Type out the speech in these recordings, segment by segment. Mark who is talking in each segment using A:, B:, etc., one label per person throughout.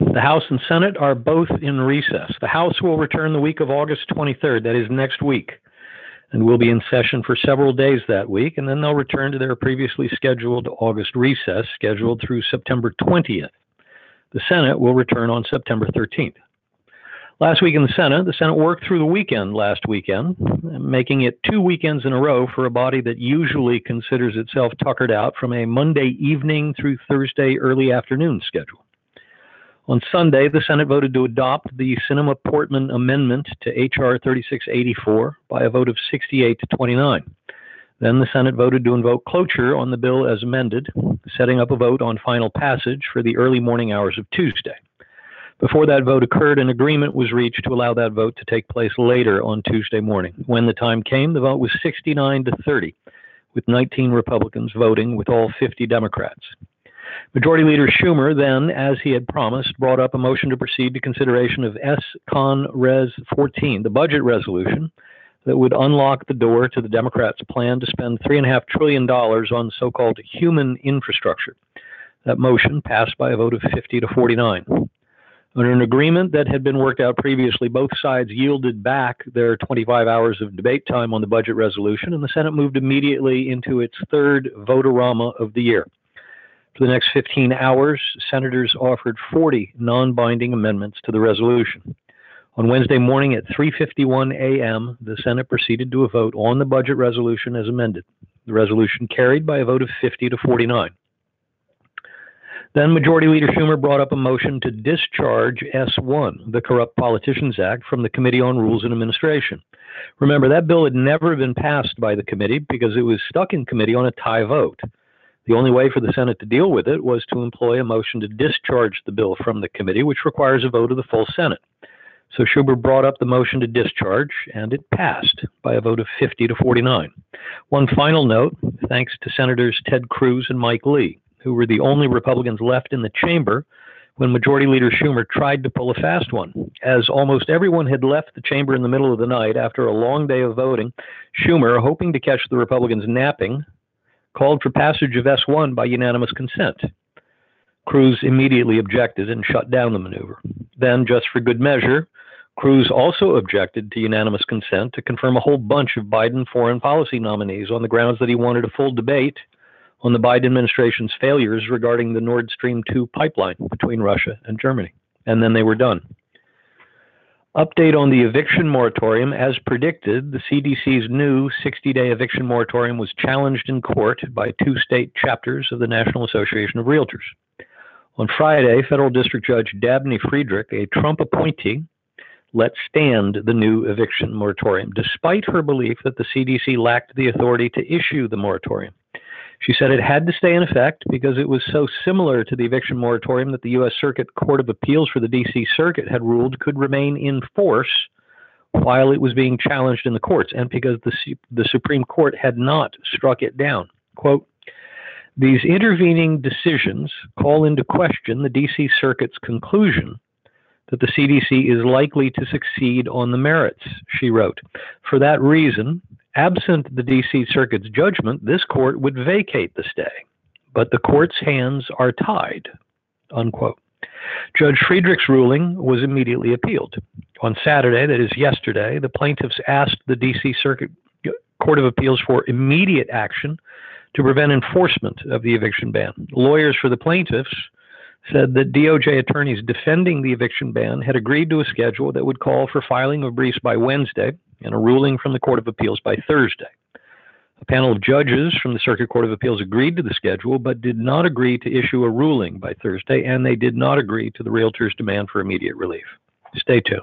A: The House and Senate are both in recess. The House will return the week of August 23rd, that is next week, and will be in session for several days that week, and then they'll return to their previously scheduled August recess, scheduled through September 20th. The Senate will return on September 13th. Last week in the Senate, the Senate worked through the weekend last weekend, making it two weekends in a row for a body that usually considers itself tuckered out from a Monday evening through Thursday early afternoon schedule. On Sunday, the Senate voted to adopt the Sinema Portman Amendment to H.R. 3684 by a vote of 68 to 29. Then the Senate voted to invoke cloture on the bill as amended, setting up a vote on final passage for the early morning hours of Tuesday. Before that vote occurred, an agreement was reached to allow that vote to take place later on Tuesday morning. When the time came, the vote was 69 to 30, with 19 Republicans voting with all 50 Democrats. Majority Leader Schumer then, as he had promised, brought up a motion to proceed to consideration of S. Con Res 14, the budget resolution that would unlock the door to the Democrats' plan to spend $3.5 trillion on so called human infrastructure. That motion passed by a vote of 50 to 49. Under an agreement that had been worked out previously, both sides yielded back their 25 hours of debate time on the budget resolution, and the Senate moved immediately into its third vote-a-rama of the year. For the next 15 hours, senators offered 40 non-binding amendments to the resolution. On Wednesday morning at 3:51 a.m., the Senate proceeded to a vote on the budget resolution as amended. The resolution carried by a vote of 50 to 49. Then Majority Leader Schumer brought up a motion to discharge S1, the Corrupt Politicians Act, from the Committee on Rules and Administration. Remember, that bill had never been passed by the committee because it was stuck in committee on a tie vote. The only way for the Senate to deal with it was to employ a motion to discharge the bill from the committee, which requires a vote of the full Senate. So Schumer brought up the motion to discharge, and it passed by a vote of 50 to 49. One final note thanks to Senators Ted Cruz and Mike Lee who were the only Republicans left in the chamber when Majority Leader Schumer tried to pull a fast one. As almost everyone had left the chamber in the middle of the night after a long day of voting, Schumer, hoping to catch the Republicans napping, called for passage of S1 by unanimous consent. Cruz immediately objected and shut down the maneuver. Then, just for good measure, Cruz also objected to unanimous consent to confirm a whole bunch of Biden foreign policy nominees on the grounds that he wanted a full debate on the Biden administration's failures regarding the Nord Stream 2 pipeline between Russia and Germany. And then they were done. Update on the eviction moratorium. As predicted, the CDC's new 60 day eviction moratorium was challenged in court by two state chapters of the National Association of Realtors. On Friday, Federal District Judge Dabney Friedrich, a Trump appointee, let stand the new eviction moratorium, despite her belief that the CDC lacked the authority to issue the moratorium. She said it had to stay in effect because it was so similar to the eviction moratorium that the U.S. Circuit Court of Appeals for the D.C. Circuit had ruled could remain in force while it was being challenged in the courts, and because the, the Supreme Court had not struck it down. Quote, these intervening decisions call into question the D.C. Circuit's conclusion that the CDC is likely to succeed on the merits, she wrote. For that reason, Absent the D.C. Circuit's judgment, this court would vacate the stay, but the court's hands are tied. Unquote. Judge Friedrich's ruling was immediately appealed. On Saturday, that is yesterday, the plaintiffs asked the D.C. Circuit Court of Appeals for immediate action to prevent enforcement of the eviction ban. Lawyers for the plaintiffs said that DOJ attorneys defending the eviction ban had agreed to a schedule that would call for filing of briefs by Wednesday and a ruling from the Court of Appeals by Thursday. A panel of judges from the Circuit Court of Appeals agreed to the schedule, but did not agree to issue a ruling by Thursday, and they did not agree to the realtors' demand for immediate relief. Stay tuned.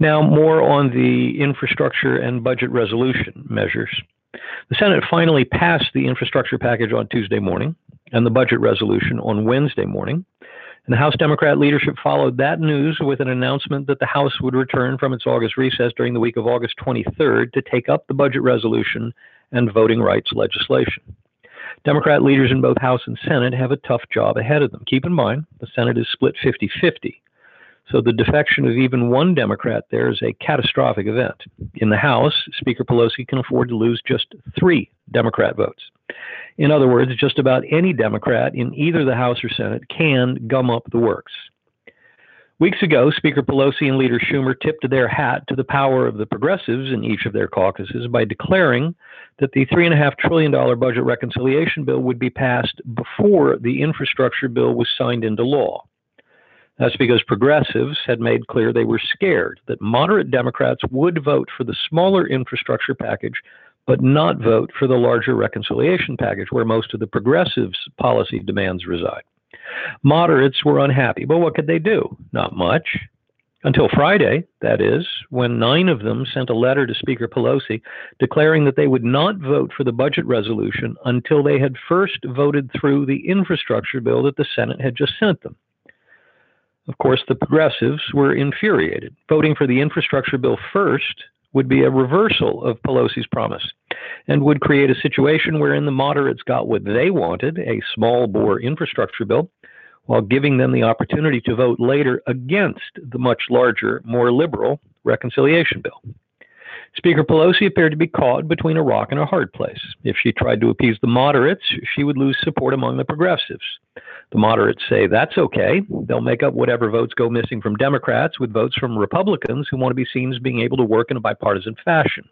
A: Now, more on the infrastructure and budget resolution measures. The Senate finally passed the infrastructure package on Tuesday morning and the budget resolution on Wednesday morning. And the House Democrat leadership followed that news with an announcement that the House would return from its August recess during the week of August 23rd to take up the budget resolution and voting rights legislation. Democrat leaders in both House and Senate have a tough job ahead of them. Keep in mind, the Senate is split 50 50. So the defection of even one Democrat there is a catastrophic event. In the House, Speaker Pelosi can afford to lose just three Democrat votes. In other words, just about any Democrat in either the House or Senate can gum up the works. Weeks ago, Speaker Pelosi and Leader Schumer tipped their hat to the power of the progressives in each of their caucuses by declaring that the $3.5 trillion budget reconciliation bill would be passed before the infrastructure bill was signed into law. That's because progressives had made clear they were scared that moderate Democrats would vote for the smaller infrastructure package, but not vote for the larger reconciliation package, where most of the progressives' policy demands reside. Moderates were unhappy, but what could they do? Not much. Until Friday, that is, when nine of them sent a letter to Speaker Pelosi declaring that they would not vote for the budget resolution until they had first voted through the infrastructure bill that the Senate had just sent them. Of course, the progressives were infuriated. Voting for the infrastructure bill first would be a reversal of Pelosi's promise and would create a situation wherein the moderates got what they wanted a small bore infrastructure bill while giving them the opportunity to vote later against the much larger, more liberal reconciliation bill. Speaker Pelosi appeared to be caught between a rock and a hard place. If she tried to appease the moderates, she would lose support among the progressives. The moderates say that's okay. They'll make up whatever votes go missing from Democrats with votes from Republicans who want to be seen as being able to work in a bipartisan fashion.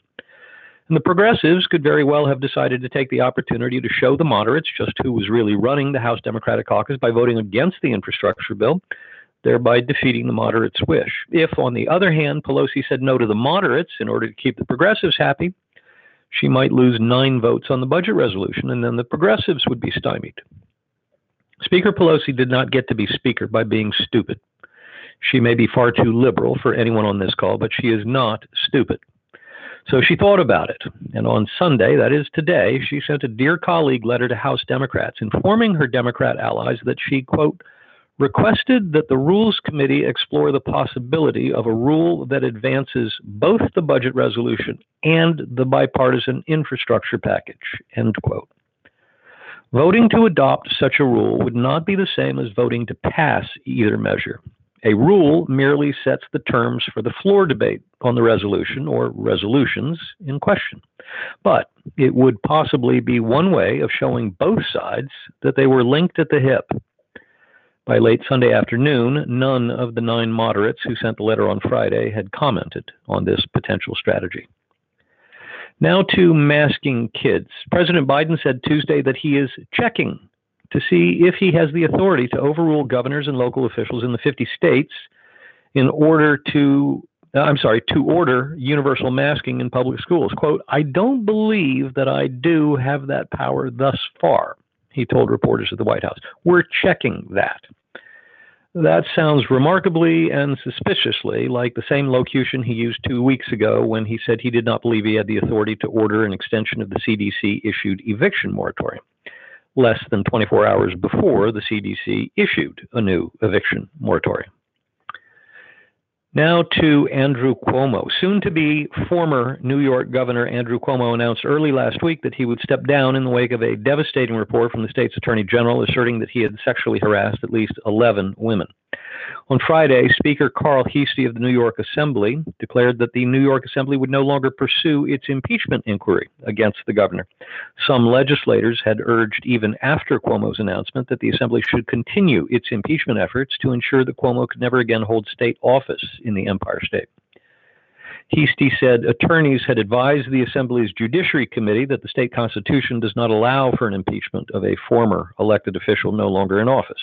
A: And the progressives could very well have decided to take the opportunity to show the moderates just who was really running the House Democratic caucus by voting against the infrastructure bill thereby defeating the moderates' wish. If, on the other hand, Pelosi said no to the moderates in order to keep the progressives happy, she might lose nine votes on the budget resolution, and then the progressives would be stymied. Speaker Pelosi did not get to be Speaker by being stupid. She may be far too liberal for anyone on this call, but she is not stupid. So she thought about it, and on Sunday, that is today, she sent a Dear Colleague letter to House Democrats informing her Democrat allies that she, quote, requested that the Rules Committee explore the possibility of a rule that advances both the budget resolution and the bipartisan infrastructure package. End quote. Voting to adopt such a rule would not be the same as voting to pass either measure. A rule merely sets the terms for the floor debate on the resolution or resolutions in question. But it would possibly be one way of showing both sides that they were linked at the hip by late Sunday afternoon, none of the nine moderates who sent the letter on Friday had commented on this potential strategy. Now to masking kids. President Biden said Tuesday that he is checking to see if he has the authority to overrule governors and local officials in the 50 states in order to uh, I'm sorry, to order universal masking in public schools. Quote, I don't believe that I do have that power thus far, he told reporters at the White House. We're checking that. That sounds remarkably and suspiciously like the same locution he used two weeks ago when he said he did not believe he had the authority to order an extension of the CDC issued eviction moratorium, less than 24 hours before the CDC issued a new eviction moratorium. Now to Andrew Cuomo. Soon to be former New York Governor Andrew Cuomo announced early last week that he would step down in the wake of a devastating report from the state's attorney general asserting that he had sexually harassed at least 11 women. On Friday, Speaker Carl Heastie of the New York Assembly declared that the New York Assembly would no longer pursue its impeachment inquiry against the governor. Some legislators had urged, even after Cuomo's announcement, that the Assembly should continue its impeachment efforts to ensure that Cuomo could never again hold state office in the Empire State. Heastie said attorneys had advised the Assembly's Judiciary Committee that the state constitution does not allow for an impeachment of a former elected official no longer in office.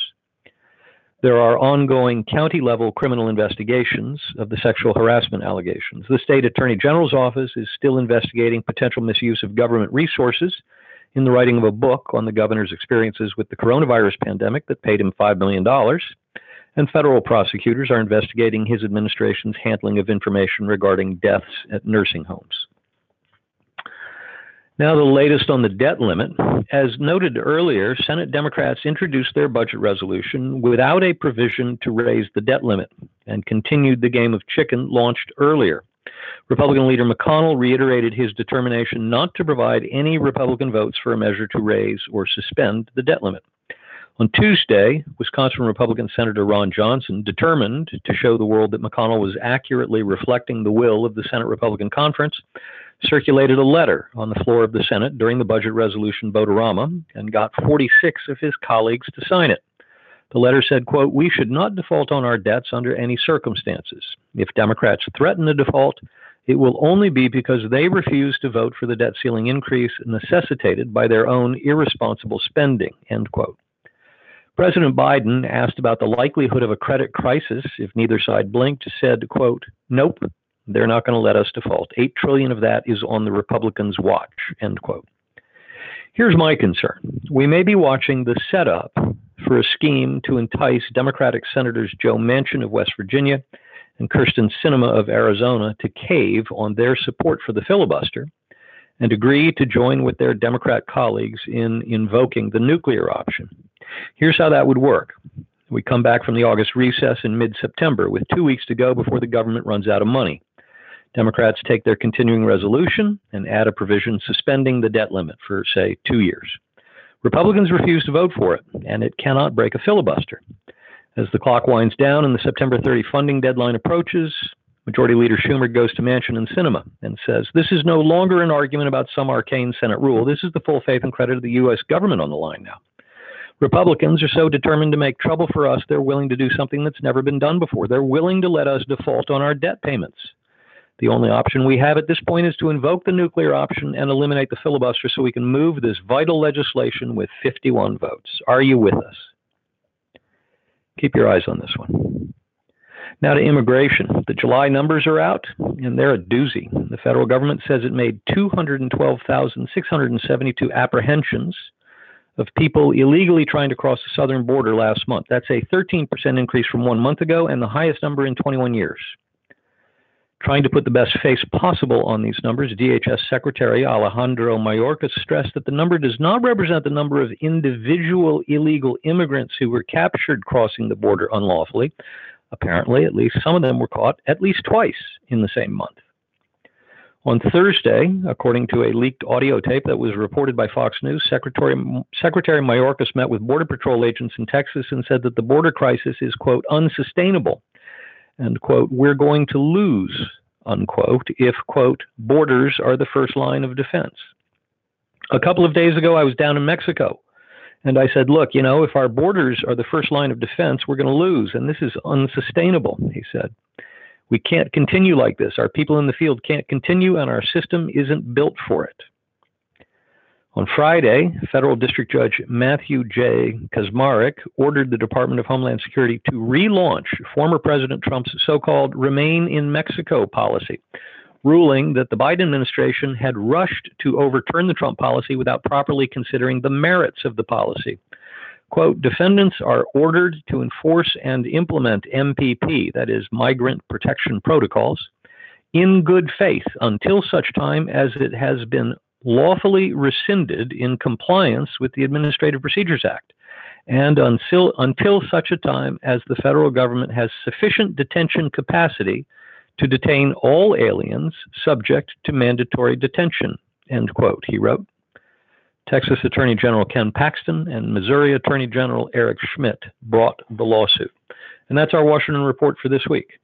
A: There are ongoing county level criminal investigations of the sexual harassment allegations. The state attorney general's office is still investigating potential misuse of government resources in the writing of a book on the governor's experiences with the coronavirus pandemic that paid him $5 million. And federal prosecutors are investigating his administration's handling of information regarding deaths at nursing homes. Now, the latest on the debt limit. As noted earlier, Senate Democrats introduced their budget resolution without a provision to raise the debt limit and continued the game of chicken launched earlier. Republican leader McConnell reiterated his determination not to provide any Republican votes for a measure to raise or suspend the debt limit. On Tuesday, Wisconsin Republican Senator Ron Johnson, determined to show the world that McConnell was accurately reflecting the will of the Senate Republican Conference, circulated a letter on the floor of the Senate during the budget resolution vote-a-rama and got 46 of his colleagues to sign it. The letter said, quote, We should not default on our debts under any circumstances. If Democrats threaten a default, it will only be because they refuse to vote for the debt ceiling increase necessitated by their own irresponsible spending, end quote. President Biden, asked about the likelihood of a credit crisis if neither side blinked, said, quote, Nope, they're not going to let us default. Eight trillion of that is on the Republicans' watch, end quote. Here's my concern. We may be watching the setup for a scheme to entice Democratic Senators Joe Manchin of West Virginia and Kyrsten Sinema of Arizona to cave on their support for the filibuster and agree to join with their Democrat colleagues in invoking the nuclear option. Here's how that would work. We come back from the August recess in mid September with two weeks to go before the government runs out of money. Democrats take their continuing resolution and add a provision suspending the debt limit for, say, two years. Republicans refuse to vote for it, and it cannot break a filibuster. As the clock winds down and the September 30 funding deadline approaches, Majority Leader Schumer goes to Manchin and Sinema and says, This is no longer an argument about some arcane Senate rule. This is the full faith and credit of the U.S. government on the line now. Republicans are so determined to make trouble for us, they're willing to do something that's never been done before. They're willing to let us default on our debt payments. The only option we have at this point is to invoke the nuclear option and eliminate the filibuster so we can move this vital legislation with 51 votes. Are you with us? Keep your eyes on this one. Now to immigration. The July numbers are out, and they're a doozy. The federal government says it made 212,672 apprehensions of people illegally trying to cross the southern border last month. That's a 13% increase from one month ago and the highest number in 21 years. Trying to put the best face possible on these numbers, DHS Secretary Alejandro Mayorkas stressed that the number does not represent the number of individual illegal immigrants who were captured crossing the border unlawfully. Apparently, at least some of them were caught at least twice in the same month. On Thursday, according to a leaked audio tape that was reported by Fox News, Secretary, Secretary Mayorkas met with Border Patrol agents in Texas and said that the border crisis is, quote, unsustainable and, quote, we're going to lose, unquote, if, quote, borders are the first line of defense. A couple of days ago, I was down in Mexico and I said, look, you know, if our borders are the first line of defense, we're going to lose. And this is unsustainable, he said. We can't continue like this. Our people in the field can't continue, and our system isn't built for it. On Friday, federal district judge Matthew J. Kacsmaryk ordered the Department of Homeland Security to relaunch former President Trump's so called Remain in Mexico policy, ruling that the Biden administration had rushed to overturn the Trump policy without properly considering the merits of the policy. Quote, defendants are ordered to enforce and implement MPP, that is, migrant protection protocols, in good faith until such time as it has been lawfully rescinded in compliance with the Administrative Procedures Act, and until, until such a time as the federal government has sufficient detention capacity to detain all aliens subject to mandatory detention, end quote, he wrote. Texas Attorney General Ken Paxton and Missouri Attorney General Eric Schmitt brought the lawsuit. And that's our Washington report for this week.